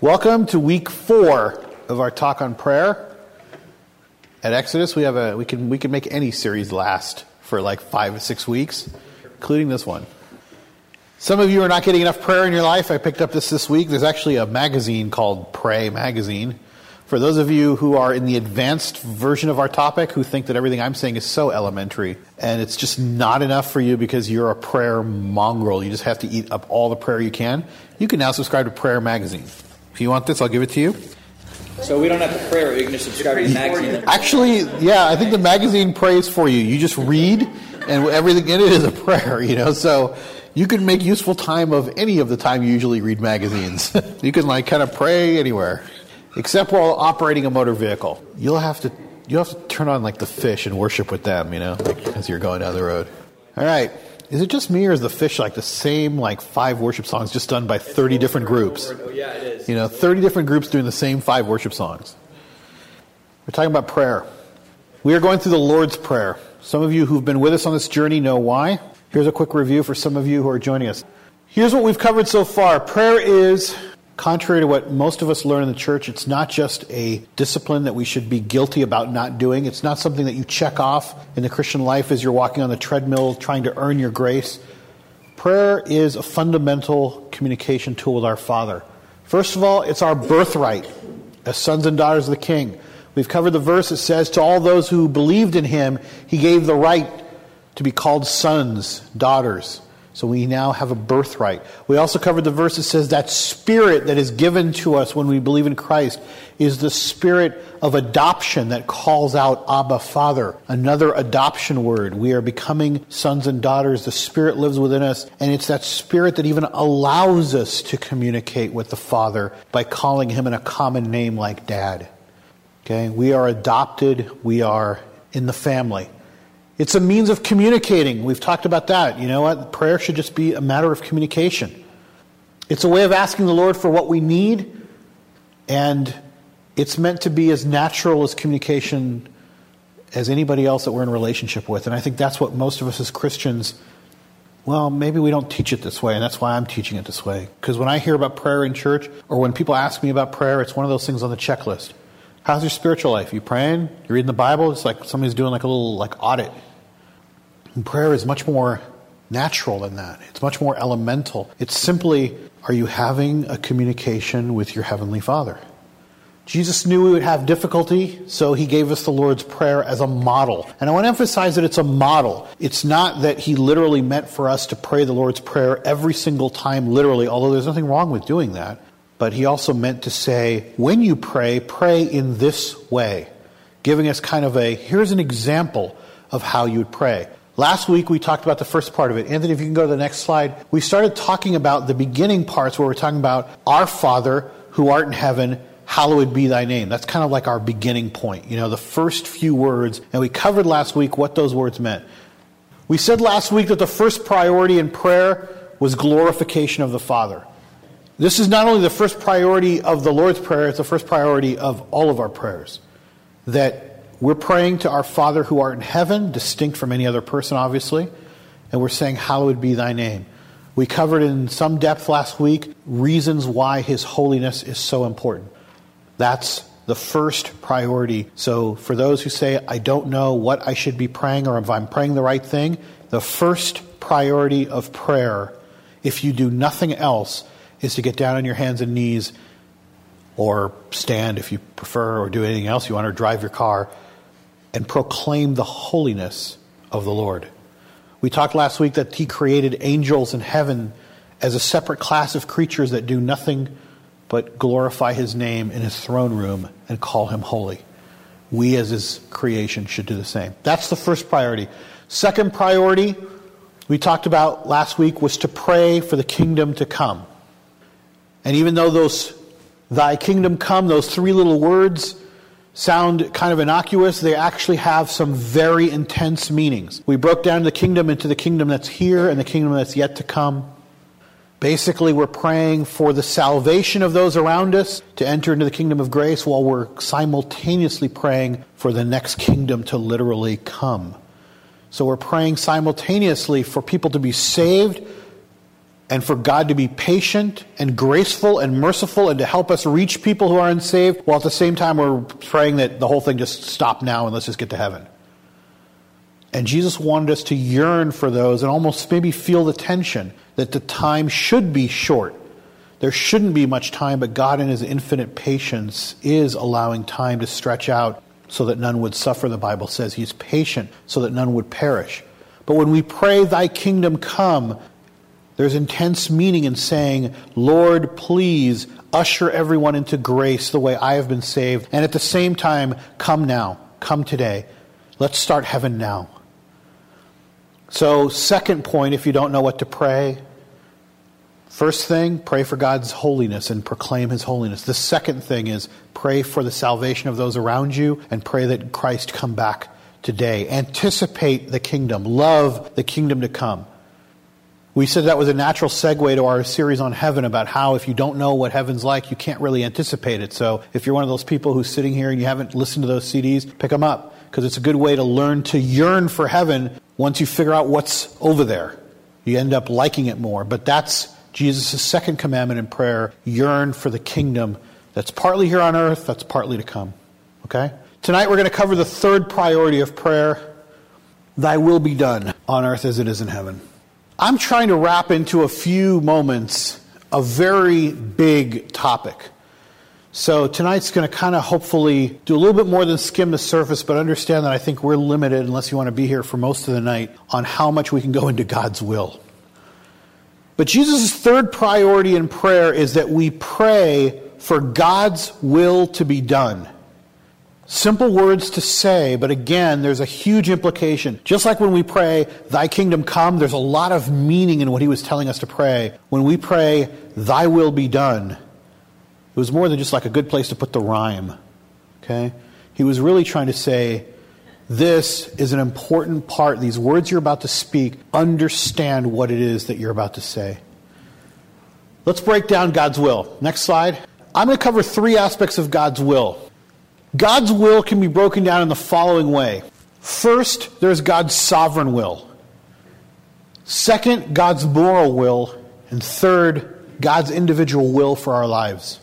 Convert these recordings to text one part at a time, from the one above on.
Welcome to week four of our talk on prayer. At Exodus, we have a we can we can make any series last for like five or six weeks, including this one. Some of you are not getting enough prayer in your life. I picked up this this week. There's actually a magazine called Pray Magazine. For those of you who are in the advanced version of our topic, who think that everything I'm saying is so elementary, and it's just not enough for you because you're a prayer mongrel, you just have to eat up all the prayer you can, you can now subscribe to Prayer Magazine. If you want this, I'll give it to you. So we don't have to pray, or you can just subscribe to the magazine. Actually, yeah, I think the magazine prays for you. You just read, and everything in it is a prayer, you know. So you can make useful time of any of the time you usually read magazines. you can like kind of pray anywhere, except while operating a motor vehicle. You'll have to you'll have to turn on like the fish and worship with them, you know, like, as you're going down the road. All right. Is it just me, or is the fish like the same like five worship songs just done by thirty different groups? Oh, yeah, it is. You know, 30 different groups doing the same five worship songs. We're talking about prayer. We are going through the Lord's Prayer. Some of you who've been with us on this journey know why. Here's a quick review for some of you who are joining us. Here's what we've covered so far. Prayer is, contrary to what most of us learn in the church, it's not just a discipline that we should be guilty about not doing. It's not something that you check off in the Christian life as you're walking on the treadmill trying to earn your grace. Prayer is a fundamental communication tool with our Father. First of all, it's our birthright as sons and daughters of the King. We've covered the verse that says, To all those who believed in him, he gave the right to be called sons, daughters. So we now have a birthright. We also covered the verse that says that spirit that is given to us when we believe in Christ is the spirit of adoption that calls out Abba Father. Another adoption word. We are becoming sons and daughters. The spirit lives within us, and it's that spirit that even allows us to communicate with the Father by calling him in a common name like Dad. Okay? We are adopted. We are in the family. It's a means of communicating. We've talked about that. You know what? Prayer should just be a matter of communication. It's a way of asking the Lord for what we need, and it's meant to be as natural as communication as anybody else that we're in relationship with. And I think that's what most of us as Christians, well, maybe we don't teach it this way, and that's why I'm teaching it this way. Because when I hear about prayer in church, or when people ask me about prayer, it's one of those things on the checklist. How's your spiritual life? You praying? You reading the Bible? It's like somebody's doing like a little like audit. And prayer is much more natural than that. It's much more elemental. It's simply, are you having a communication with your Heavenly Father? Jesus knew we would have difficulty, so he gave us the Lord's Prayer as a model. And I want to emphasize that it's a model. It's not that he literally meant for us to pray the Lord's Prayer every single time, literally, although there's nothing wrong with doing that. But he also meant to say, when you pray, pray in this way, giving us kind of a here's an example of how you would pray. Last week we talked about the first part of it. Anthony, if you can go to the next slide. We started talking about the beginning parts where we're talking about our Father who art in heaven, hallowed be thy name. That's kind of like our beginning point, you know, the first few words. And we covered last week what those words meant. We said last week that the first priority in prayer was glorification of the Father. This is not only the first priority of the Lord's Prayer, it's the first priority of all of our prayers. That we're praying to our Father who art in heaven, distinct from any other person, obviously, and we're saying, Hallowed be thy name. We covered in some depth last week reasons why his holiness is so important. That's the first priority. So, for those who say, I don't know what I should be praying or if I'm praying the right thing, the first priority of prayer, if you do nothing else, is to get down on your hands and knees or stand if you prefer, or do anything else you want, or drive your car and proclaim the holiness of the Lord. We talked last week that He created angels in heaven as a separate class of creatures that do nothing but glorify His name in His throne room and call Him holy. We, as His creation, should do the same. That's the first priority. Second priority, we talked about last week, was to pray for the kingdom to come. And even though those, thy kingdom come, those three little words, sound kind of innocuous, they actually have some very intense meanings. We broke down the kingdom into the kingdom that's here and the kingdom that's yet to come. Basically, we're praying for the salvation of those around us to enter into the kingdom of grace while we're simultaneously praying for the next kingdom to literally come. So we're praying simultaneously for people to be saved and for God to be patient and graceful and merciful and to help us reach people who are unsaved, while at the same time we're praying that the whole thing just stop now and let's just get to heaven. And Jesus wanted us to yearn for those and almost maybe feel the tension that the time should be short. There shouldn't be much time, but God, in His infinite patience, is allowing time to stretch out so that none would suffer, the Bible says. He's patient so that none would perish. But when we pray, Thy kingdom come, there's intense meaning in saying, Lord, please usher everyone into grace the way I have been saved. And at the same time, come now, come today. Let's start heaven now. So, second point, if you don't know what to pray, first thing, pray for God's holiness and proclaim His holiness. The second thing is pray for the salvation of those around you and pray that Christ come back today. Anticipate the kingdom, love the kingdom to come. We said that was a natural segue to our series on heaven about how if you don't know what heaven's like, you can't really anticipate it. So if you're one of those people who's sitting here and you haven't listened to those CDs, pick them up because it's a good way to learn to yearn for heaven once you figure out what's over there. You end up liking it more. But that's Jesus' second commandment in prayer yearn for the kingdom that's partly here on earth, that's partly to come. Okay? Tonight we're going to cover the third priority of prayer Thy will be done on earth as it is in heaven. I'm trying to wrap into a few moments a very big topic. So tonight's going to kind of hopefully do a little bit more than skim the surface, but understand that I think we're limited, unless you want to be here for most of the night, on how much we can go into God's will. But Jesus' third priority in prayer is that we pray for God's will to be done. Simple words to say, but again, there's a huge implication. Just like when we pray, Thy kingdom come, there's a lot of meaning in what he was telling us to pray. When we pray, Thy will be done, it was more than just like a good place to put the rhyme. Okay? He was really trying to say, this is an important part. These words you're about to speak, understand what it is that you're about to say. Let's break down God's will. Next slide. I'm going to cover three aspects of God's will. God's will can be broken down in the following way first, there's God's sovereign will, second, God's moral will, and third, God's individual will for our lives.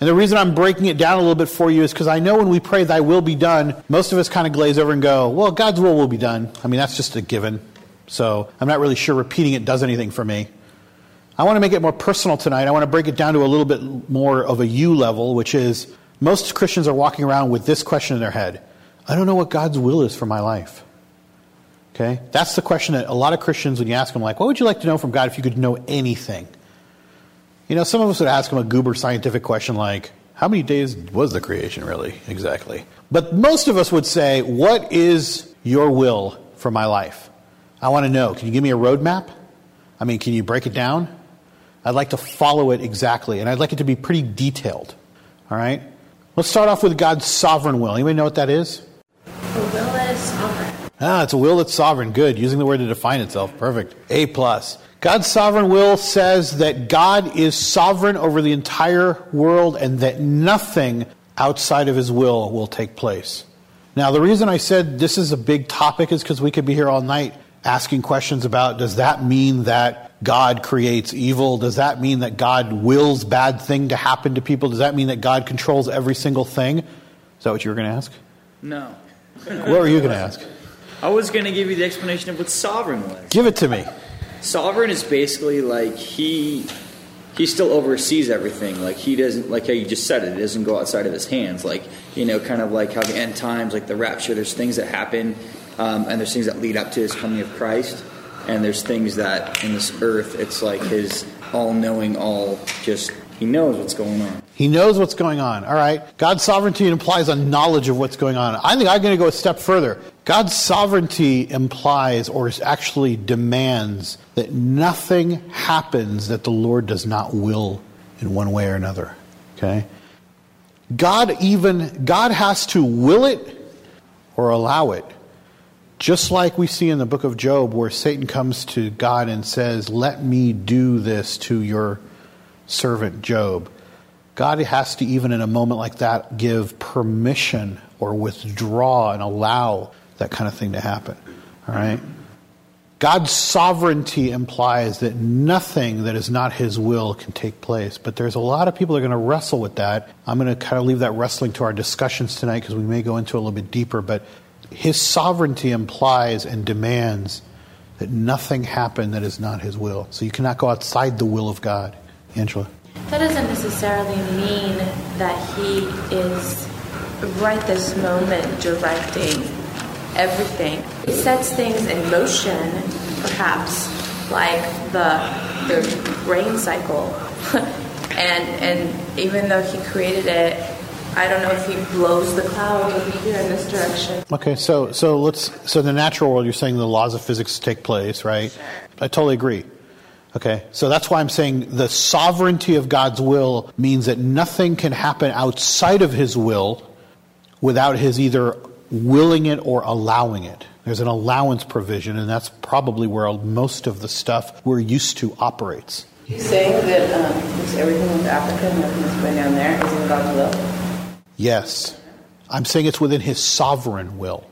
And the reason I'm breaking it down a little bit for you is because I know when we pray, Thy will be done, most of us kind of glaze over and go, Well, God's will will be done. I mean, that's just a given. So I'm not really sure repeating it does anything for me. I want to make it more personal tonight. I want to break it down to a little bit more of a you level, which is most Christians are walking around with this question in their head I don't know what God's will is for my life. Okay? That's the question that a lot of Christians, when you ask them, like, what would you like to know from God if you could know anything? You know, some of us would ask them a goober scientific question like, how many days was the creation really? Exactly. But most of us would say, what is your will for my life? I want to know. Can you give me a roadmap? I mean, can you break it down? I'd like to follow it exactly, and I'd like it to be pretty detailed. All right? Let's start off with God's sovereign will. Anybody know what that is? A will that is sovereign. Ah, it's a will that's sovereign. Good. Using the word to define itself. Perfect. A plus. God's sovereign will says that God is sovereign over the entire world and that nothing outside of his will will take place. Now, the reason I said this is a big topic is because we could be here all night asking questions about does that mean that God creates evil? Does that mean that God wills bad thing to happen to people? Does that mean that God controls every single thing? Is that what you were going to ask? No. What were you going to ask? I was going to give you the explanation of what sovereign was. Give it to me. Sovereign is basically like he he still oversees everything. Like he doesn't like how you just said it. It doesn't go outside of his hands. Like you know, kind of like how the end times, like the rapture. There's things that happen, um, and there's things that lead up to his coming of Christ, and there's things that in this earth, it's like his all-knowing, all just he knows what's going on. He knows what's going on. All right. God's sovereignty implies a knowledge of what's going on. I think I'm going to go a step further. God's sovereignty implies or actually demands that nothing happens that the Lord does not will in one way or another. Okay? God even God has to will it or allow it. Just like we see in the book of Job where Satan comes to God and says, "Let me do this to your servant Job." God has to, even in a moment like that, give permission or withdraw and allow that kind of thing to happen. All right? God's sovereignty implies that nothing that is not his will can take place. But there's a lot of people that are going to wrestle with that. I'm going to kind of leave that wrestling to our discussions tonight because we may go into a little bit deeper. But his sovereignty implies and demands that nothing happen that is not his will. So you cannot go outside the will of God. Angela. That doesn't necessarily mean that he is right this moment directing everything. He sets things in motion, perhaps, like the the rain cycle. and and even though he created it, I don't know if he blows the cloud over here in this direction. Okay, so so let's so in the natural world, you're saying the laws of physics take place, right? Sure. I totally agree. Okay, so that's why I'm saying the sovereignty of God's will means that nothing can happen outside of His will without His either willing it or allowing it. There's an allowance provision, and that's probably where most of the stuff we're used to operates. You saying that um, everything with Africa and everything that's going down there is in God's will? Yes. I'm saying it's within his sovereign will,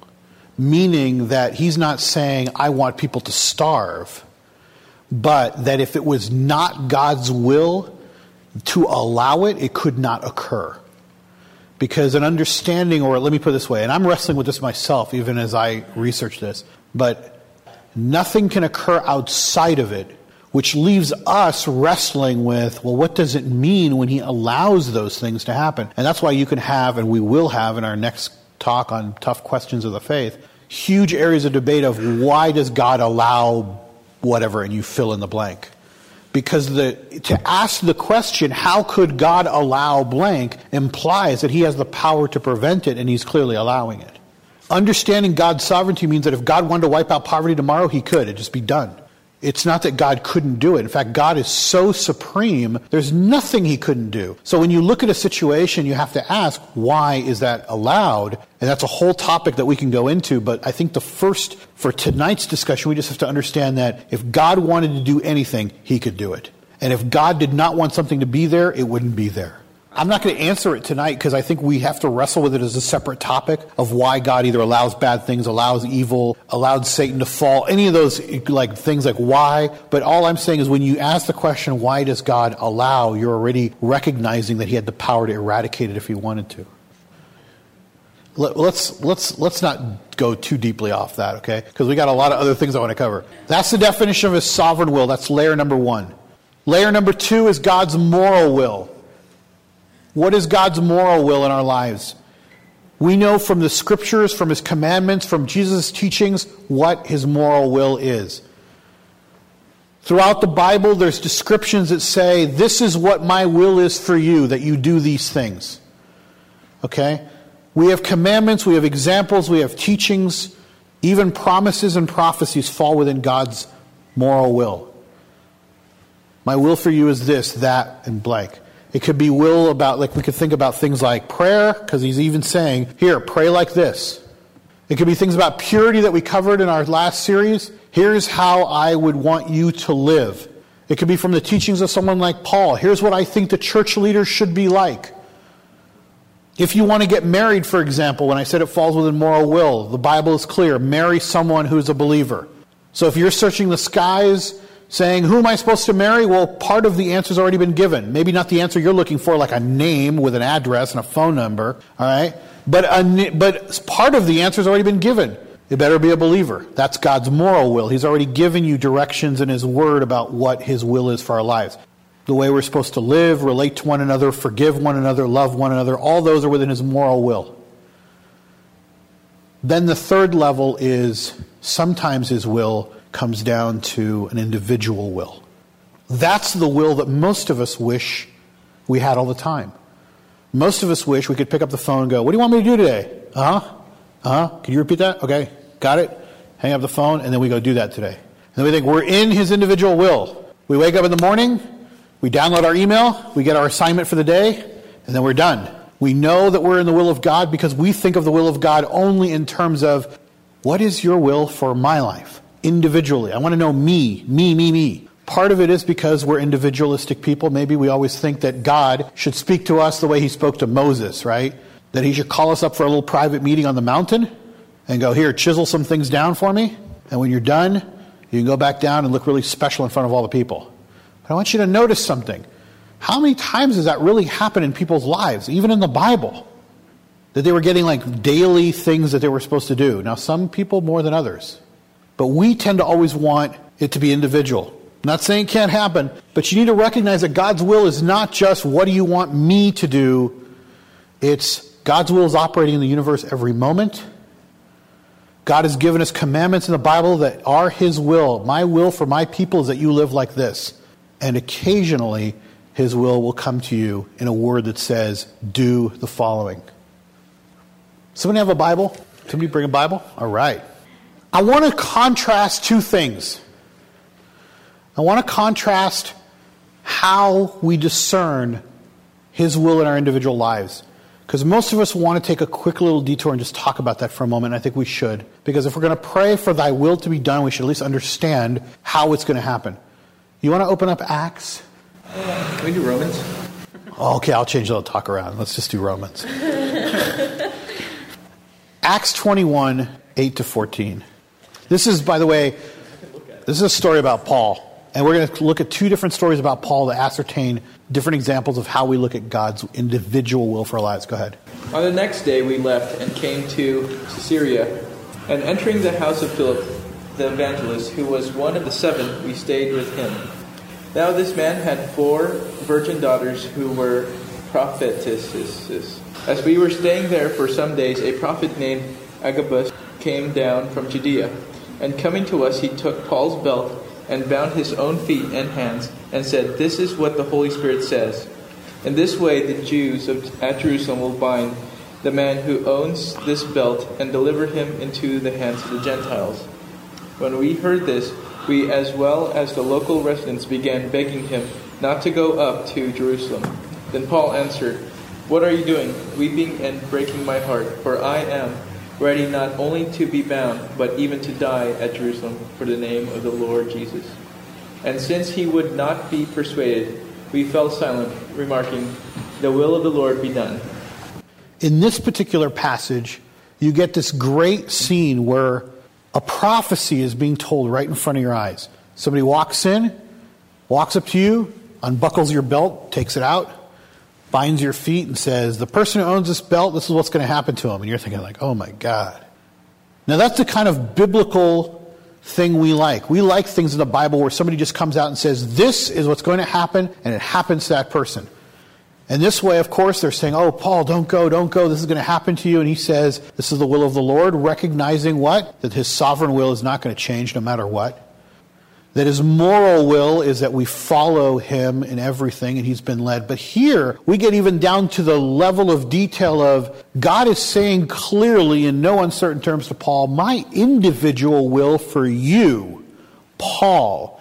meaning that he's not saying, I want people to starve, but that if it was not God's will to allow it, it could not occur. Because an understanding, or let me put it this way, and I'm wrestling with this myself even as I research this, but nothing can occur outside of it which leaves us wrestling with, well, what does it mean when he allows those things to happen? And that's why you can have, and we will have in our next talk on tough questions of the faith, huge areas of debate of why does God allow whatever, and you fill in the blank. Because the, to ask the question, how could God allow blank, implies that he has the power to prevent it, and he's clearly allowing it. Understanding God's sovereignty means that if God wanted to wipe out poverty tomorrow, he could. It'd just be done. It's not that God couldn't do it. In fact, God is so supreme, there's nothing he couldn't do. So when you look at a situation, you have to ask, why is that allowed? And that's a whole topic that we can go into, but I think the first, for tonight's discussion, we just have to understand that if God wanted to do anything, he could do it. And if God did not want something to be there, it wouldn't be there. I'm not going to answer it tonight because I think we have to wrestle with it as a separate topic of why God either allows bad things, allows evil, allowed Satan to fall, any of those like things like why. But all I'm saying is when you ask the question, why does God allow, you're already recognizing that he had the power to eradicate it if he wanted to. Let, let's, let's, let's not go too deeply off that, okay? Because we got a lot of other things I want to cover. That's the definition of his sovereign will. That's layer number one. Layer number two is God's moral will. What is God's moral will in our lives? We know from the scriptures, from his commandments, from Jesus' teachings, what his moral will is. Throughout the Bible, there's descriptions that say, This is what my will is for you, that you do these things. Okay? We have commandments, we have examples, we have teachings, even promises and prophecies fall within God's moral will. My will for you is this, that, and blank. It could be will about, like, we could think about things like prayer, because he's even saying, here, pray like this. It could be things about purity that we covered in our last series. Here's how I would want you to live. It could be from the teachings of someone like Paul. Here's what I think the church leaders should be like. If you want to get married, for example, when I said it falls within moral will, the Bible is clear. Marry someone who's a believer. So if you're searching the skies saying, Who am I supposed to marry? Well, part of the answer's already been given. Maybe not the answer you're looking for, like a name with an address and a phone number, all right? But, a, but part of the answer's already been given. You better be a believer. That's God's moral will. He's already given you directions in His Word about what His will is for our lives. The way we're supposed to live, relate to one another, forgive one another, love one another, all those are within His moral will. Then the third level is sometimes His will comes down to an individual will. That's the will that most of us wish we had all the time. Most of us wish we could pick up the phone and go, What do you want me to do today? Uh huh. Uh huh. Can you repeat that? Okay. Got it. Hang up the phone, and then we go do that today. And then we think we're in his individual will. We wake up in the morning, we download our email, we get our assignment for the day, and then we're done. We know that we're in the will of God because we think of the will of God only in terms of what is your will for my life? Individually. I want to know me, me, me, me. Part of it is because we're individualistic people. Maybe we always think that God should speak to us the way he spoke to Moses, right? That he should call us up for a little private meeting on the mountain and go, here, chisel some things down for me. And when you're done, You can go back down and look really special in front of all the people. But I want you to notice something. How many times does that really happen in people's lives, even in the Bible? That they were getting like daily things that they were supposed to do. Now, some people more than others. But we tend to always want it to be individual. I'm not saying it can't happen, but you need to recognize that God's will is not just what do you want me to do, it's God's will is operating in the universe every moment. God has given us commandments in the Bible that are His will. My will for my people is that you live like this. And occasionally, His will will come to you in a word that says, do the following. Somebody have a Bible? Somebody bring a Bible? All right. I want to contrast two things. I want to contrast how we discern His will in our individual lives. Because most of us want to take a quick little detour and just talk about that for a moment. I think we should. Because if we're going to pray for thy will to be done, we should at least understand how it's going to happen. You want to open up Acts? Can we do Romans? Oh, okay, I'll change the talk around. Let's just do Romans. Acts 21, 8 to 14. This is, by the way, this is a story about Paul. And we're going to look at two different stories about Paul to ascertain different examples of how we look at God's individual will for our lives. Go ahead. On the next day, we left and came to Caesarea. And entering the house of Philip the evangelist, who was one of the seven, we stayed with him. Now, this man had four virgin daughters who were prophetesses. As we were staying there for some days, a prophet named Agabus came down from Judea. And coming to us, he took Paul's belt and bound his own feet and hands, and said, This is what the Holy Spirit says. In this way, the Jews of, at Jerusalem will bind the man who owns this belt and deliver him into the hands of the Gentiles. When we heard this, we, as well as the local residents, began begging him not to go up to Jerusalem. Then Paul answered, What are you doing, weeping and breaking my heart? For I am ready not only to be bound, but even to die at Jerusalem for the name of the Lord Jesus. And since he would not be persuaded, we fell silent, remarking, The will of the Lord be done. In this particular passage, you get this great scene where a prophecy is being told right in front of your eyes. Somebody walks in, walks up to you, unbuckles your belt, takes it out, binds your feet, and says, The person who owns this belt, this is what's going to happen to him. And you're thinking, like, oh my God. Now, that's the kind of biblical thing we like. We like things in the Bible where somebody just comes out and says, This is what's going to happen, and it happens to that person. And this way, of course, they're saying, Oh, Paul, don't go, don't go, this is going to happen to you. And he says, This is the will of the Lord, recognizing what? That his sovereign will is not going to change no matter what. That his moral will is that we follow him in everything and he's been led. But here, we get even down to the level of detail of God is saying clearly in no uncertain terms to Paul, My individual will for you, Paul,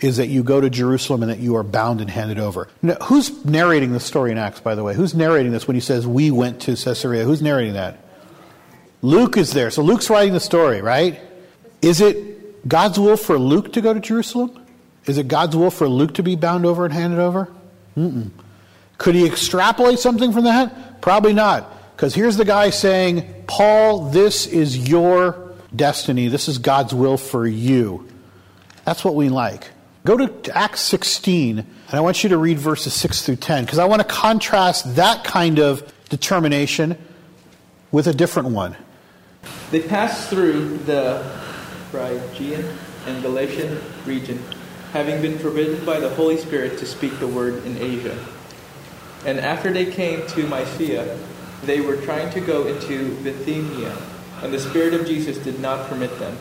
is that you go to Jerusalem and that you are bound and handed over. Now, who's narrating the story in Acts, by the way? Who's narrating this when he says, We went to Caesarea? Who's narrating that? Luke is there. So Luke's writing the story, right? Is it God's will for Luke to go to Jerusalem? Is it God's will for Luke to be bound over and handed over? Mm-mm. Could he extrapolate something from that? Probably not. Because here's the guy saying, Paul, this is your destiny. This is God's will for you. That's what we like. Go to Acts 16, and I want you to read verses 6 through 10, because I want to contrast that kind of determination with a different one. They passed through the Phrygian and Galatian region, having been forbidden by the Holy Spirit to speak the word in Asia. And after they came to Mysia, they were trying to go into Bithynia, and the Spirit of Jesus did not permit them.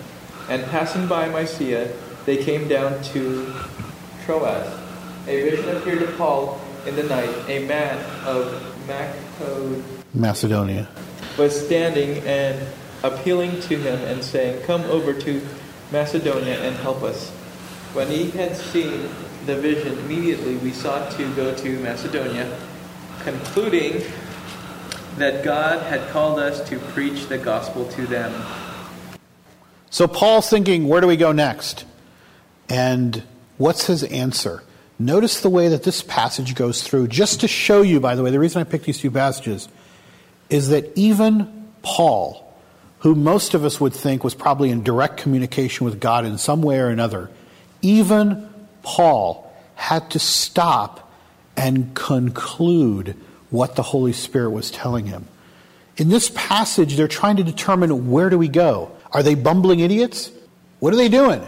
And passing by Mysia, they came down to Troas. A vision appeared to Paul in the night. A man of Macedon Macedonia. was standing and appealing to him and saying, Come over to Macedonia and help us. When he had seen the vision, immediately we sought to go to Macedonia, concluding that God had called us to preach the gospel to them. So Paul's thinking, where do we go next? And what's his answer? Notice the way that this passage goes through, just to show you, by the way, the reason I picked these two passages is that even Paul who most of us would think was probably in direct communication with God in some way or another, even Paul had to stop and conclude what the Holy Spirit was telling him. In this passage, they're trying to determine where do we go? Are they bumbling idiots? What are they doing?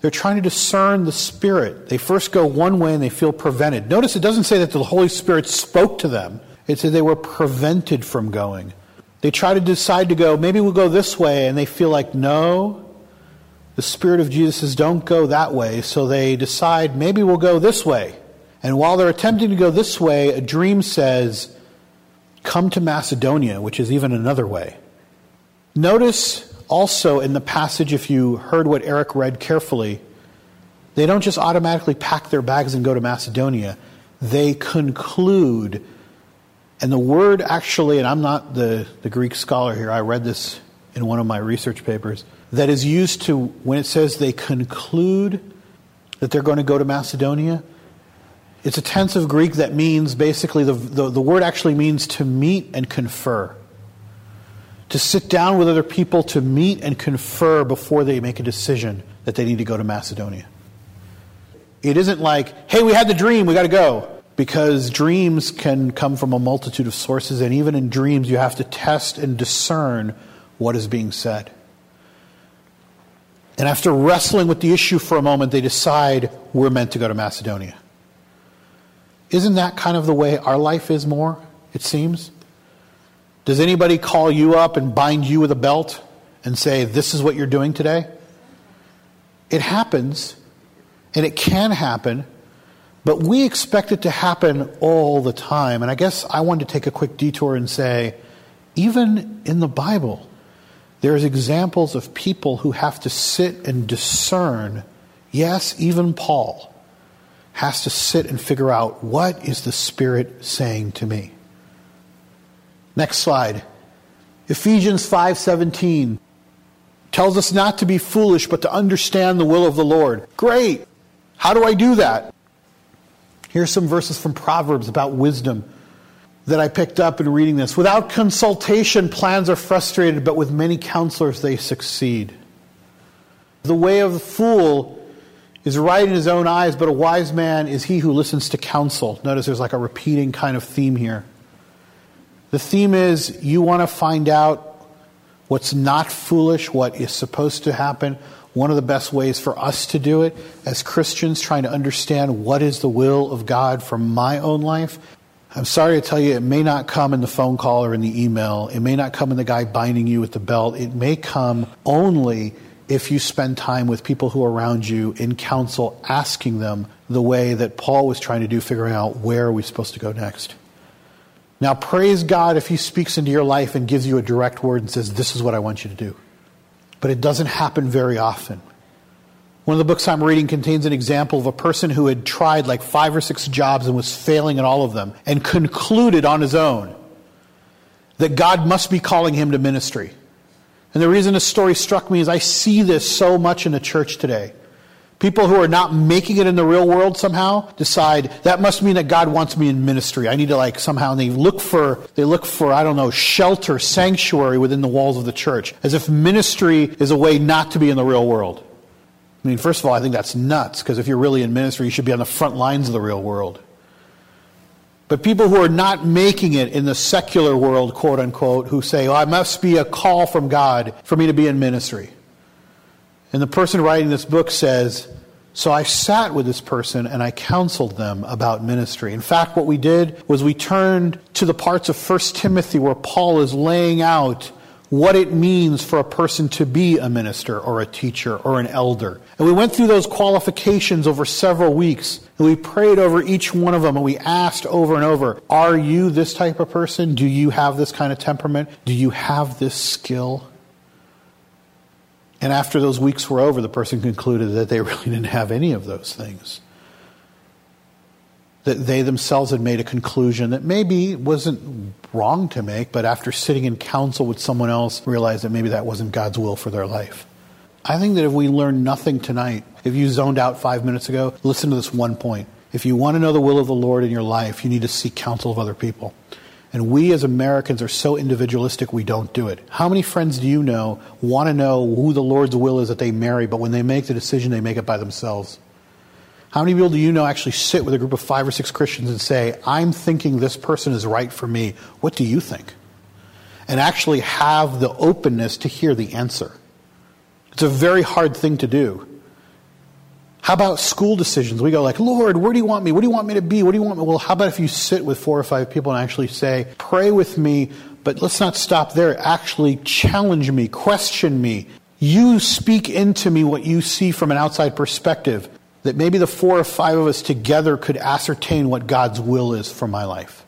They're trying to discern the Spirit. They first go one way and they feel prevented. Notice it doesn't say that the Holy Spirit spoke to them, it said they were prevented from going. They try to decide to go, maybe we'll go this way, and they feel like, no, the Spirit of Jesus says, don't go that way. So they decide, maybe we'll go this way. And while they're attempting to go this way, a dream says, come to Macedonia, which is even another way. Notice also in the passage, if you heard what Eric read carefully, they don't just automatically pack their bags and go to Macedonia. They conclude and the word actually, and I'm not the, the Greek scholar here, I read this in one of my research papers, that is used to, when it says they conclude that they're going to go to Macedonia, it's a tense of Greek that means basically, the, the, the word actually means to meet and confer. To sit down with other people to meet and confer before they make a decision that they need to go to Macedonia. It isn't like, hey, we had the dream, we got to go because dreams can come from a multitude of sources, and even in dreams, you have to test and discern what is being said. And after wrestling with the issue for a moment, they decide we're meant to go to Macedonia. Isn't that kind of the way our life is more, it seems? Does anybody call you up and bind you with a belt and say, This is what you're doing today? It happens, and it can happen, but we expect it to happen all the time. And I guess I wanted to take a quick detour and say, even in the Bible, there's examples of people who have to sit and discern. Yes, even Paul has to sit and figure out what is the Spirit saying to me. Next slide. Ephesians 5:17 tells us not to be foolish but to understand the will of the Lord. Great. How do I do that? Here's some verses from Proverbs about wisdom that I picked up in reading this. Without consultation, plans are frustrated, but with many counselors, they succeed. The way of the fool is right in his own eyes, but a wise man is he who listens to counsel. Notice there's like a repeating kind of theme here. The theme is you want to find out what's not foolish, what is supposed to happen, one of the best ways for us to do it as Christians, trying to understand what is the will of God for my own life. I'm sorry to tell you, it may not come in the phone call or in the email. It may not come in the guy binding you with the belt. It may come only if you spend time with people who are around you in counsel, asking them the way that Paul was trying to do, figuring out where are we supposed to go next. Now, praise God if He speaks into your life and gives you a direct word and says, This is what I want you to do but it doesn't happen very often. One of the books I'm reading contains an example of a person who had tried like five or six jobs and was failing at all of them and concluded on his own that God must be calling him to ministry. And the reason this story struck me is I see this so much in the church today. People who are not making it in the real world somehow decide that must mean that God wants me in ministry. I need to like somehow and they look for they look for I don't know shelter, sanctuary within the walls of the church as if ministry is a way not to be in the real world. I mean, first of all, I think that's nuts because if you're really in ministry, you should be on the front lines of the real world. But people who are not making it in the secular world, quote unquote, who say, oh, I must be a call from God for me to be in ministry. And the person writing this book says, So I sat with this person and I counseled them about ministry. In fact, what we did was we turned to the parts of 1 Timothy where Paul is laying out what it means for a person to be a minister or a teacher or an elder. And we went through those qualifications over several weeks. And we prayed over each one of them and we asked over and over, Are you this type of person? Do you have this kind of temperament? Do you have this skill? And after those weeks were over, the person concluded that they really didn't have any of those things. That they themselves had made a conclusion that maybe wasn't wrong to make, but after sitting in counsel with someone else, realized that maybe that wasn't God's will for their life. I think that if we learn nothing tonight, if you zoned out five minutes ago, listen to this one point. If you want to know the will of the Lord in your life, you need to seek counsel of other people. And we as Americans are so individualistic, we don't do it. How many friends do you know want to know who the Lord's will is that they marry, but when they make the decision, they make it by themselves? How many people do you know actually sit with a group of five or six Christians and say, I'm thinking this person is right for me? What do you think? And actually have the openness to hear the answer. It's a very hard thing to do. How about school decisions? We go like, Lord, where do you want me? What do you want me to be? What do you want me? Well, how about if you sit with four or five people and actually say, pray with me, but let's not stop there. Actually challenge me, question me. You speak into me what you see from an outside perspective. That maybe the four or five of us together could ascertain what God's will is for my life.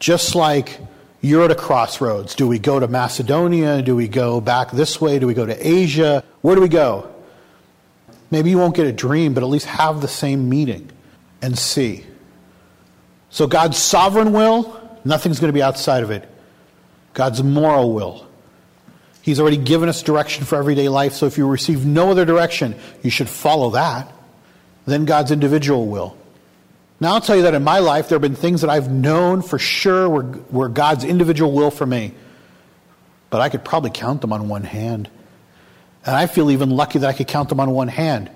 Just like you're at a crossroads. Do we go to Macedonia? Do we go back this way? Do we go to Asia? Where do we go? Maybe you won't get a dream, but at least have the same meeting and see. So, God's sovereign will, nothing's going to be outside of it. God's moral will. He's already given us direction for everyday life, so if you receive no other direction, you should follow that. Then God's individual will. Now, I'll tell you that in my life, there have been things that I've known for sure were, were God's individual will for me, but I could probably count them on one hand. And I feel even lucky that I could count them on one hand.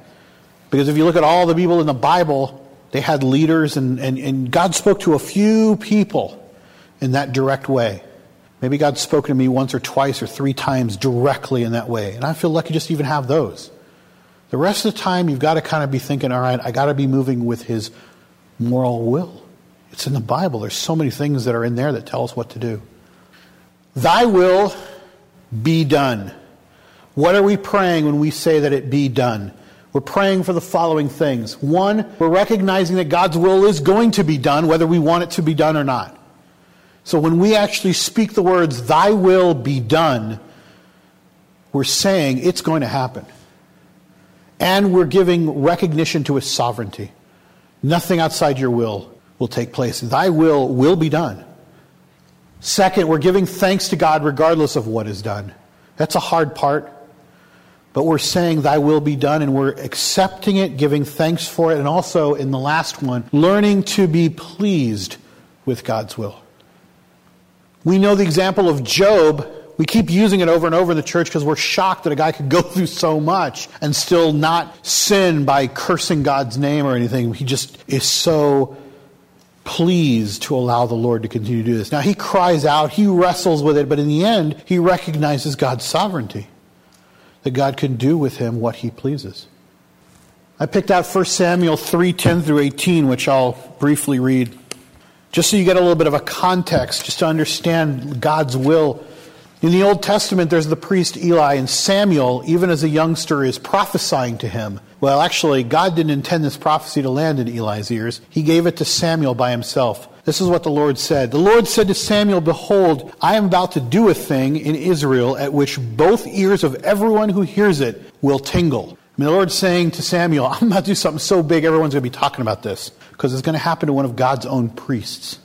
Because if you look at all the people in the Bible, they had leaders, and, and, and God spoke to a few people in that direct way. Maybe God's spoken to me once or twice or three times directly in that way. And I feel lucky just to even have those. The rest of the time, you've got to kind of be thinking, all right, I got to be moving with His moral will. It's in the Bible. There's so many things that are in there that tell us what to do. Thy will be done. What are we praying when we say that it be done? We're praying for the following things. One, we're recognizing that God's will is going to be done, whether we want it to be done or not. So when we actually speak the words, Thy will be done, we're saying it's going to happen. And we're giving recognition to His sovereignty. Nothing outside your will will take place. Thy will will be done. Second, we're giving thanks to God regardless of what is done. That's a hard part. But we're saying, Thy will be done, and we're accepting it, giving thanks for it, and also in the last one, learning to be pleased with God's will. We know the example of Job. We keep using it over and over in the church because we're shocked that a guy could go through so much and still not sin by cursing God's name or anything. He just is so pleased to allow the Lord to continue to do this. Now, he cries out, he wrestles with it, but in the end, he recognizes God's sovereignty that God can do with him what he pleases. I picked out 1 Samuel 3 10 through 18, which I'll briefly read, just so you get a little bit of a context, just to understand God's will. In the Old Testament, there's the priest Eli, and Samuel, even as a youngster, is prophesying to him. Well, actually, God didn't intend this prophecy to land in Eli's ears, He gave it to Samuel by himself. This is what the Lord said. The Lord said to Samuel, Behold, I am about to do a thing in Israel at which both ears of everyone who hears it will tingle. I mean, the Lord's saying to Samuel, I'm about to do something so big, everyone's going to be talking about this because it's going to happen to one of God's own priests.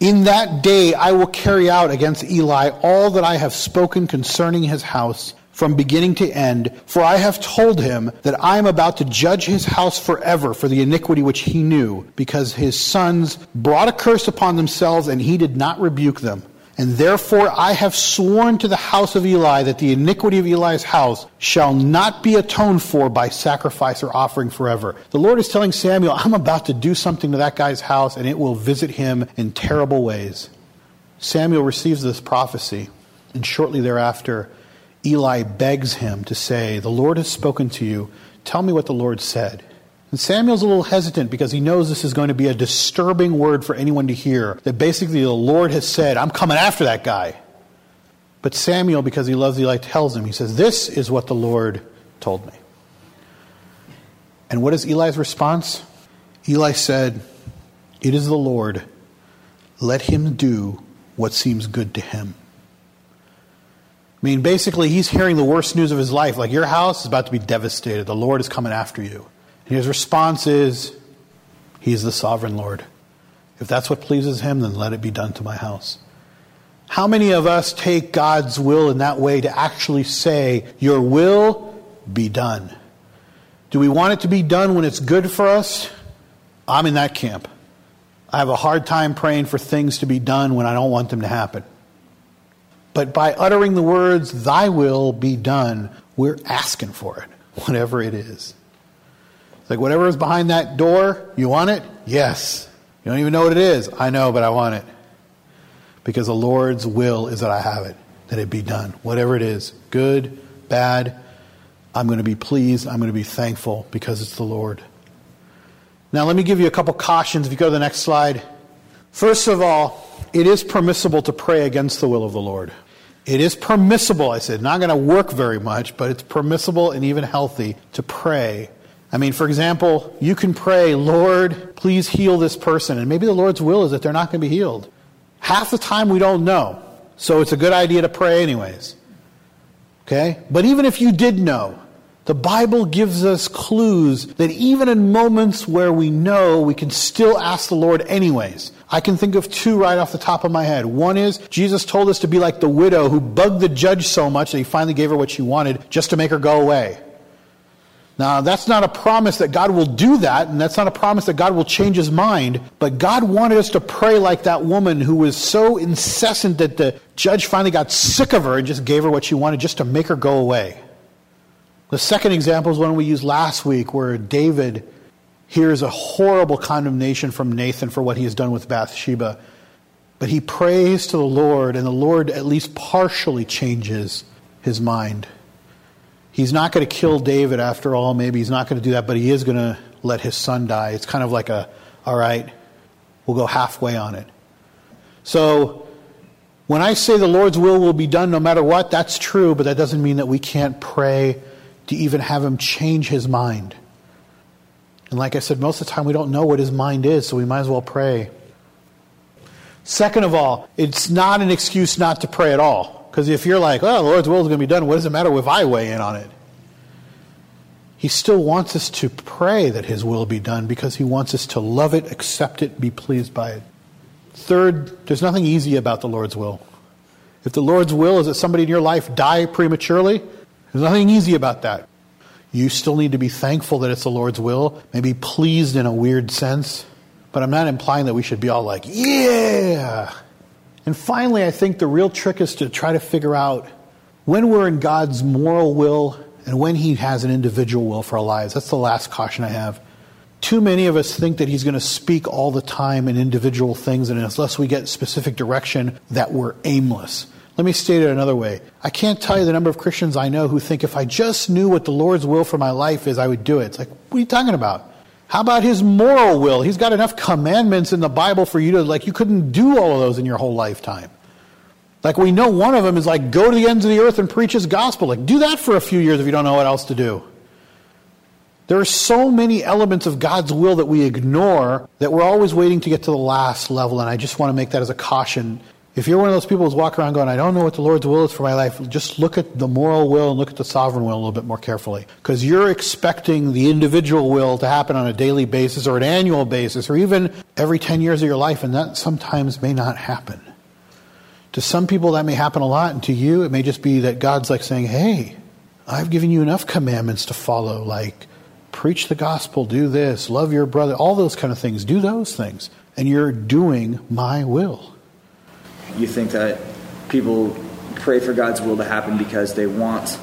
In that day I will carry out against Eli all that I have spoken concerning his house from beginning to end, for I have told him that I am about to judge his house forever for the iniquity which he knew, because his sons brought a curse upon themselves, and he did not rebuke them. And therefore I have sworn to the house of Eli that the iniquity of Eli's house shall not be atoned for by sacrifice or offering forever. The Lord is telling Samuel, I'm about to do something to that guy's house, and it will visit him in terrible ways. Samuel receives this prophecy, and shortly thereafter, Eli begs him to say, The Lord has spoken to you. Tell me what the Lord said. And Samuel's a little hesitant because he knows this is going to be a disturbing word for anyone to hear. That basically the Lord has said, I'm coming after that guy. But Samuel, because he loves Eli, tells him, he says, This is what the Lord told me. And what is Eli's response? Eli said, It is the Lord. Let him do what seems good to him. I mean, basically, he's hearing the worst news of his life. Like, your house is about to be devastated. The Lord is coming after you. And his response is, He's the sovereign Lord. If that's what pleases him, then let it be done to my house. How many of us take God's will in that way to actually say, Your will be done? Do we want it to be done when it's good for us? I'm in that camp. I have a hard time praying for things to be done when I don't want them to happen. But by uttering the words, Thy will be done, we're asking for it, whatever it is. It's like whatever is behind that door, you want it? Yes. You don't even know what it is. I know, but I want it. Because the Lord's will is that I have it, that it be done. Whatever it is, good, bad, I'm going to be pleased. I'm going to be thankful because it's the Lord. Now, let me give you a couple cautions if you go to the next slide. First of all, it is permissible to pray against the will of the Lord. It is permissible, I said, not going to work very much, but it's permissible and even healthy to pray. I mean, for example, you can pray, Lord, please heal this person. And maybe the Lord's will is that they're not going to be healed. Half the time we don't know. So it's a good idea to pray anyways. Okay? But even if you did know, the Bible gives us clues that even in moments where we know, we can still ask the Lord anyways. I can think of two right off the top of my head. One is Jesus told us to be like the widow who bugged the judge so much that he finally gave her what she wanted just to make her go away. Now, that's not a promise that God will do that, and that's not a promise that God will change his mind, but God wanted us to pray like that woman who was so incessant that the judge finally got sick of her and just gave her what she wanted just to make her go away. The second example is one we used last week where David hears a horrible condemnation from Nathan for what he has done with Bathsheba. But he prays to the Lord, and the Lord at least partially changes his mind. He's not going to kill David after all. Maybe he's not going to do that, but he is going to let his son die. It's kind of like a, all right, we'll go halfway on it. So when I say the Lord's will will be done no matter what, that's true, but that doesn't mean that we can't pray to even have him change his mind. And like I said, most of the time we don't know what his mind is, so we might as well pray. Second of all, it's not an excuse not to pray at all. Because if you're like, oh, the Lord's will is going to be done, what does it matter if I weigh in on it? He still wants us to pray that His will be done because He wants us to love it, accept it, be pleased by it. Third, there's nothing easy about the Lord's will. If the Lord's will is that somebody in your life die prematurely, there's nothing easy about that. You still need to be thankful that it's the Lord's will, maybe pleased in a weird sense. But I'm not implying that we should be all like, yeah, and finally, I think the real trick is to try to figure out when we're in God's moral will and when He has an individual will for our lives. That's the last caution I have. Too many of us think that He's going to speak all the time in individual things, and unless we get specific direction, that we're aimless. Let me state it another way. I can't tell you the number of Christians I know who think if I just knew what the Lord's will for my life is, I would do it. It's like, what are you talking about? How about his moral will? He's got enough commandments in the Bible for you to, like, you couldn't do all of those in your whole lifetime. Like, we know one of them is like, go to the ends of the earth and preach his gospel. Like, do that for a few years if you don't know what else to do. There are so many elements of God's will that we ignore that we're always waiting to get to the last level, and I just want to make that as a caution if you're one of those people who's walking around going, I don't know what the Lord's will is for my life, just look at the moral will and look at the sovereign will a little bit more carefully. Because you're expecting the individual will to happen on a daily basis or an annual basis or even every 10 years of your life, and that sometimes may not happen. To some people, that may happen a lot, and to you, it may just be that God's like saying, Hey, I've given you enough commandments to follow, like preach the gospel, do this, love your brother, all those kind of things. Do those things, and you're doing my will you think that people pray for God's will to happen because they want,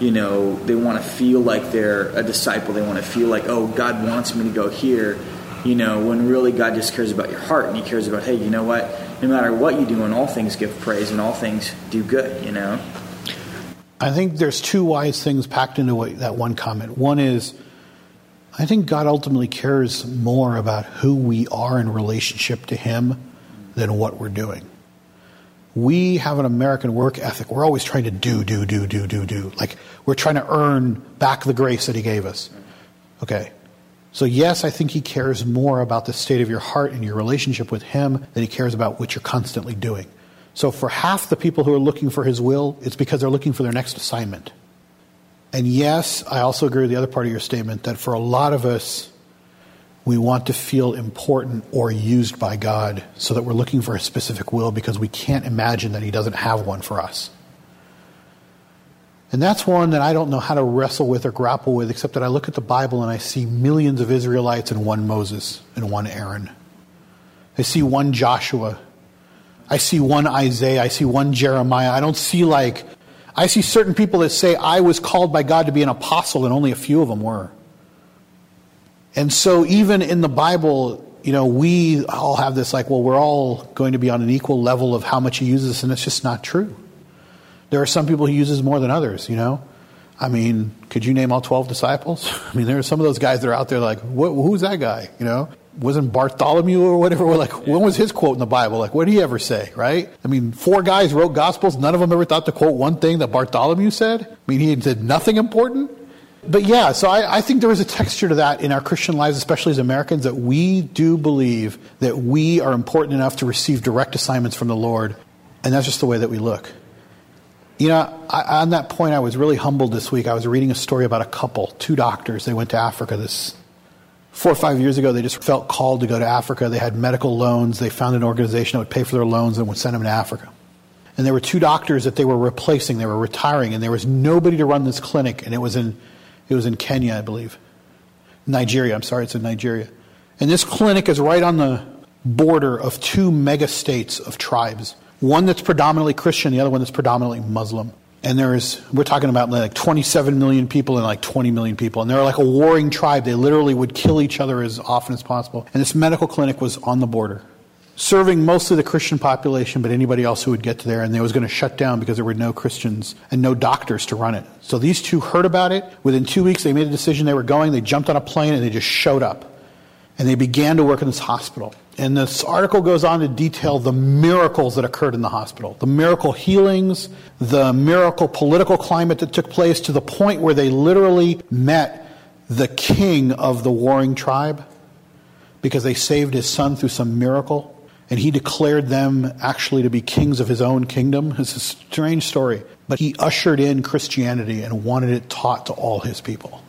you know, they want to feel like they're a disciple. They want to feel like, oh, God wants me to go here, you know, when really God just cares about your heart and He cares about, hey, you know what? No matter what you do, in all things give praise and all things do good, you know? I think there's two wise things packed into that one comment. One is, I think God ultimately cares more about who we are in relationship to Him than what we're doing we have an American work ethic. We're always trying to do, do, do, do, do, do. Like we're trying to earn back the grace that He gave us. Okay. So, yes, I think He cares more about the state of your heart and your relationship with Him than He cares about what you're constantly doing. So, for half the people who are looking for His will, it's because they're looking for their next assignment. And yes, I also agree with the other part of your statement that for a lot of us, we want to feel important or used by God so that we're looking for a specific will because we can't imagine that He doesn't have one for us. And that's one that I don't know how to wrestle with or grapple with, except that I look at the Bible and I see millions of Israelites and one Moses and one Aaron. I see one Joshua. I see one Isaiah. I see one Jeremiah. I don't see like, I see certain people that say, I was called by God to be an apostle, and only a few of them were. And so, even in the Bible, you know, we all have this like, well, we're all going to be on an equal level of how much he uses, and it's just not true. There are some people he uses more than others, you know? I mean, could you name all 12 disciples? I mean, there are some of those guys that are out there like, who's that guy? You know? Wasn't Bartholomew or whatever? We're like, when was his quote in the Bible? Like, what did he ever say, right? I mean, four guys wrote Gospels. None of them ever thought to quote one thing that Bartholomew said. I mean, he did nothing important. But yeah, so I, I think there is a texture to that in our Christian lives, especially as Americans, that we do believe that we are important enough to receive direct assignments from the Lord. And that's just the way that we look. You know, I, on that point, I was really humbled this week. I was reading a story about a couple, two doctors. They went to Africa this four or five years ago. They just felt called to go to Africa. They had medical loans. They found an organization that would pay for their loans and would send them to Africa. And there were two doctors that they were replacing. They were retiring, and there was nobody to run this clinic. And it was in, it was in Kenya, I believe, Nigeria. I'm sorry, it's in Nigeria. And this clinic is right on the border of two mega states of tribes one that's predominantly Christian, the other one that's predominantly Muslim. And there's, we're talking about like 27 million people and like 20 million people. And they're like a warring tribe. They literally would kill each other as often as possible. And this medical clinic was on the border, serving mostly the Christian population, but anybody else who would get to there. And they was going to shut down because there were no Christians and no doctors to run it. So these two heard about it. Within two weeks, they made a decision they were going. They jumped on a plane and they just showed up. And they began to work in this hospital. And this article goes on to detail the miracles that occurred in the hospital, the miracle healings, the miracle political climate that took place to the point where they literally met the king of the warring tribe because they saved his son through some miracle. And he declared them actually to be kings of his own kingdom. It's a strange story. But he ushered in Christianity and wanted it taught to all his people.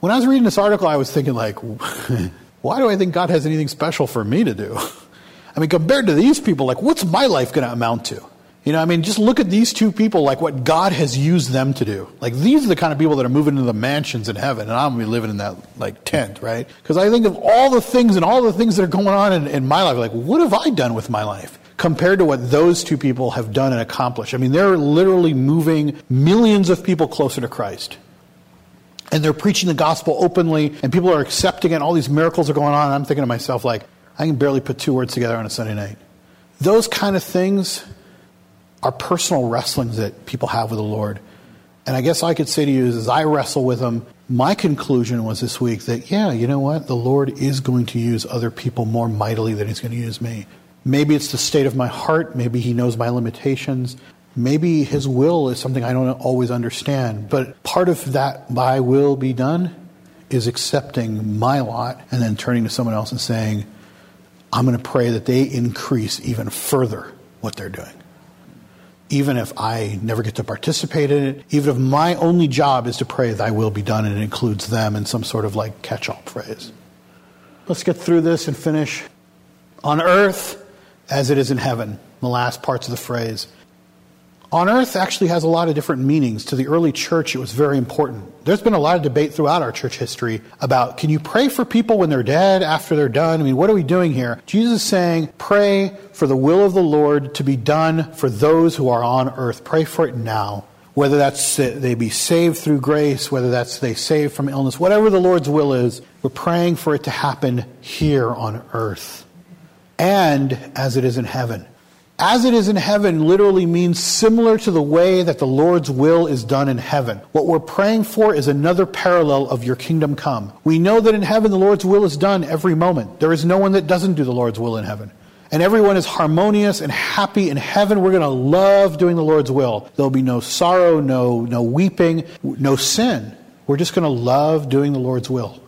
When I was reading this article, I was thinking, like, why do I think God has anything special for me to do? I mean, compared to these people, like, what's my life going to amount to? You know, I mean, just look at these two people, like what God has used them to do. Like, these are the kind of people that are moving into the mansions in heaven, and I'm going to be living in that, like, tent, right? Because I think of all the things and all the things that are going on in, in my life, like, what have I done with my life? Compared to what those two people have done and accomplished. I mean, they're literally moving millions of people closer to Christ and they're preaching the gospel openly and people are accepting it and all these miracles are going on and i'm thinking to myself like i can barely put two words together on a sunday night those kind of things are personal wrestlings that people have with the lord. And i guess i could say to you as i wrestle with them my conclusion was this week that yeah you know what? The lord is going to use other people more mightily than he's going to use me. Maybe it's the state of my heart. Maybe he knows my limitations. Maybe his will is something I don't always understand, but part of that "my will be done is accepting my lot and then turning to someone else and saying, I'm going to pray that they increase even further what they're doing. Even if I never get to participate in it, even if my only job is to pray, Thy will be done, and it includes them in some sort of like catch all phrase. Let's get through this and finish. On earth as it is in heaven, the last parts of the phrase on earth actually has a lot of different meanings. To the early church, it was very important. There's been a lot of debate throughout our church history about can you pray for people when they're dead, after they're done? I mean, what are we doing here? Jesus is saying, pray for the will of the Lord to be done for those who are on earth. Pray for it now. Whether that's uh, they be saved through grace, whether that's they saved from illness, whatever the Lord's will is, we're praying for it to happen here on earth and as it is in heaven. As it is in heaven literally means similar to the way that the Lord's will is done in heaven. What we're praying for is another parallel of your kingdom come. We know that in heaven the Lord's will is done every moment. There is no one that doesn't do the Lord's will in heaven. And everyone is harmonious and happy in heaven. We're going to love doing the Lord's will. There'll be no sorrow, no, no weeping, no sin. We're just going to love doing the Lord's will.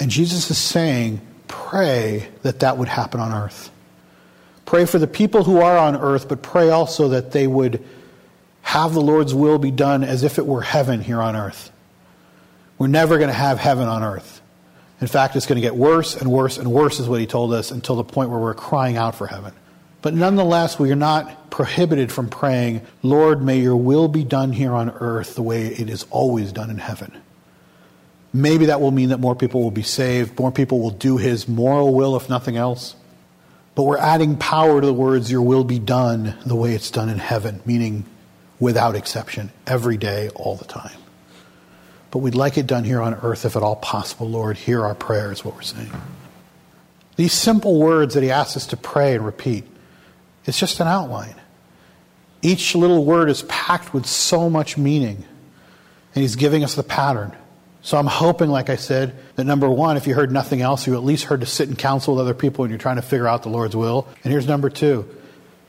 And Jesus is saying, pray that that would happen on earth. Pray for the people who are on earth, but pray also that they would have the Lord's will be done as if it were heaven here on earth. We're never going to have heaven on earth. In fact, it's going to get worse and worse and worse, is what he told us, until the point where we're crying out for heaven. But nonetheless, we are not prohibited from praying, Lord, may your will be done here on earth the way it is always done in heaven. Maybe that will mean that more people will be saved, more people will do his moral will, if nothing else. But we're adding power to the words, Your will be done the way it's done in heaven, meaning without exception, every day, all the time. But we'd like it done here on earth if at all possible, Lord. Hear our prayer, is what we're saying. These simple words that He asks us to pray and repeat, it's just an outline. Each little word is packed with so much meaning, and He's giving us the pattern. So I'm hoping, like I said, that number one, if you heard nothing else, you at least heard to sit and counsel with other people when you're trying to figure out the Lord's will. And here's number two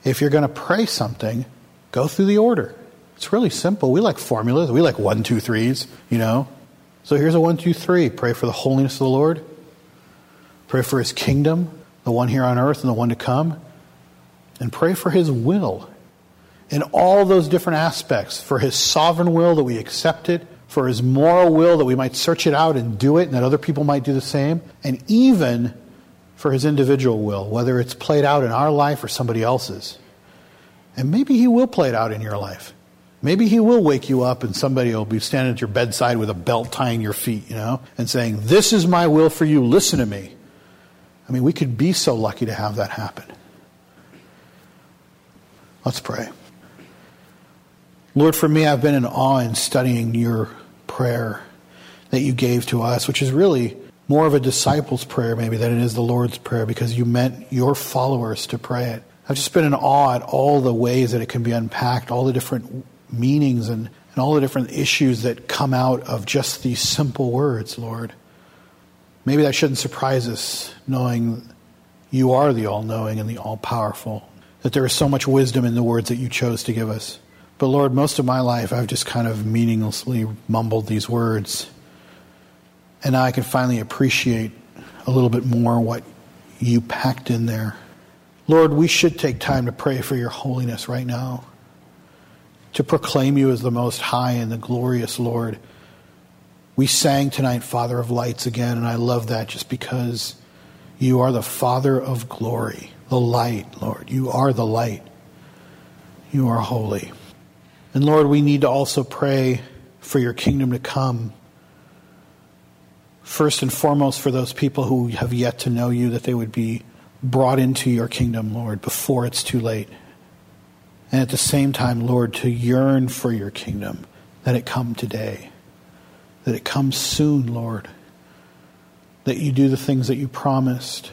if you're going to pray something, go through the order. It's really simple. We like formulas. We like one, two, threes, you know. So here's a one, two, three. Pray for the holiness of the Lord. Pray for his kingdom, the one here on earth and the one to come. And pray for his will in all those different aspects for his sovereign will that we accept it, for his moral will that we might search it out and do it, and that other people might do the same, and even for his individual will, whether it's played out in our life or somebody else's. And maybe he will play it out in your life. Maybe he will wake you up and somebody will be standing at your bedside with a belt tying your feet, you know, and saying, This is my will for you, listen to me. I mean, we could be so lucky to have that happen. Let's pray. Lord, for me, I've been in awe in studying your prayer that you gave to us, which is really more of a disciple's prayer, maybe, than it is the Lord's prayer, because you meant your followers to pray it. I've just been in awe at all the ways that it can be unpacked, all the different meanings and, and all the different issues that come out of just these simple words, Lord. Maybe that shouldn't surprise us, knowing you are the all knowing and the all powerful, that there is so much wisdom in the words that you chose to give us. But Lord, most of my life I've just kind of meaninglessly mumbled these words. And now I can finally appreciate a little bit more what you packed in there. Lord, we should take time to pray for your holiness right now, to proclaim you as the most high and the glorious Lord. We sang tonight, Father of Lights, again, and I love that just because you are the Father of glory, the light, Lord. You are the light. You are holy. And Lord, we need to also pray for your kingdom to come. First and foremost, for those people who have yet to know you, that they would be brought into your kingdom, Lord, before it's too late. And at the same time, Lord, to yearn for your kingdom, that it come today, that it comes soon, Lord, that you do the things that you promised,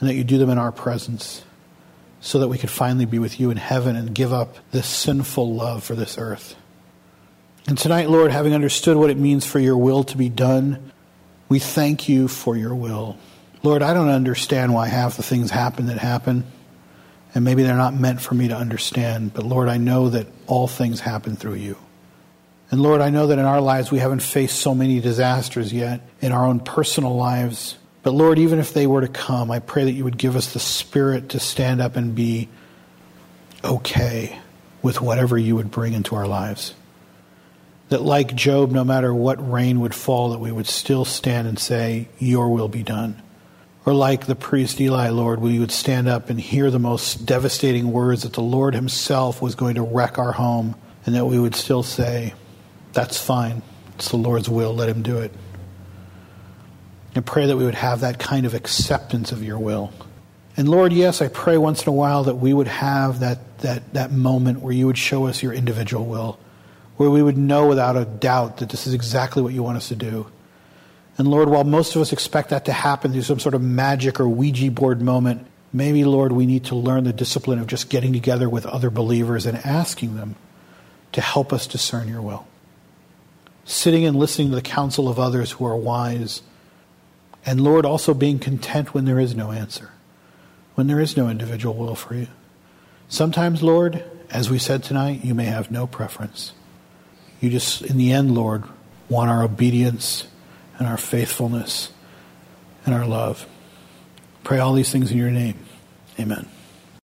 and that you do them in our presence so that we could finally be with you in heaven and give up this sinful love for this earth. And tonight, Lord, having understood what it means for your will to be done, we thank you for your will. Lord, I don't understand why half the things happen that happen, and maybe they're not meant for me to understand, but Lord, I know that all things happen through you. And Lord, I know that in our lives we haven't faced so many disasters yet in our own personal lives but Lord, even if they were to come, I pray that you would give us the spirit to stand up and be okay with whatever you would bring into our lives. That, like Job, no matter what rain would fall, that we would still stand and say, Your will be done. Or like the priest Eli, Lord, we would stand up and hear the most devastating words that the Lord Himself was going to wreck our home, and that we would still say, That's fine. It's the Lord's will. Let Him do it and pray that we would have that kind of acceptance of your will. And Lord, yes, I pray once in a while that we would have that, that, that moment where you would show us your individual will, where we would know without a doubt that this is exactly what you want us to do. And Lord, while most of us expect that to happen through some sort of magic or Ouija board moment, maybe, Lord, we need to learn the discipline of just getting together with other believers and asking them to help us discern your will. Sitting and listening to the counsel of others who are wise and Lord, also being content when there is no answer, when there is no individual will for you. Sometimes, Lord, as we said tonight, you may have no preference. You just, in the end, Lord, want our obedience and our faithfulness and our love. Pray all these things in your name. Amen.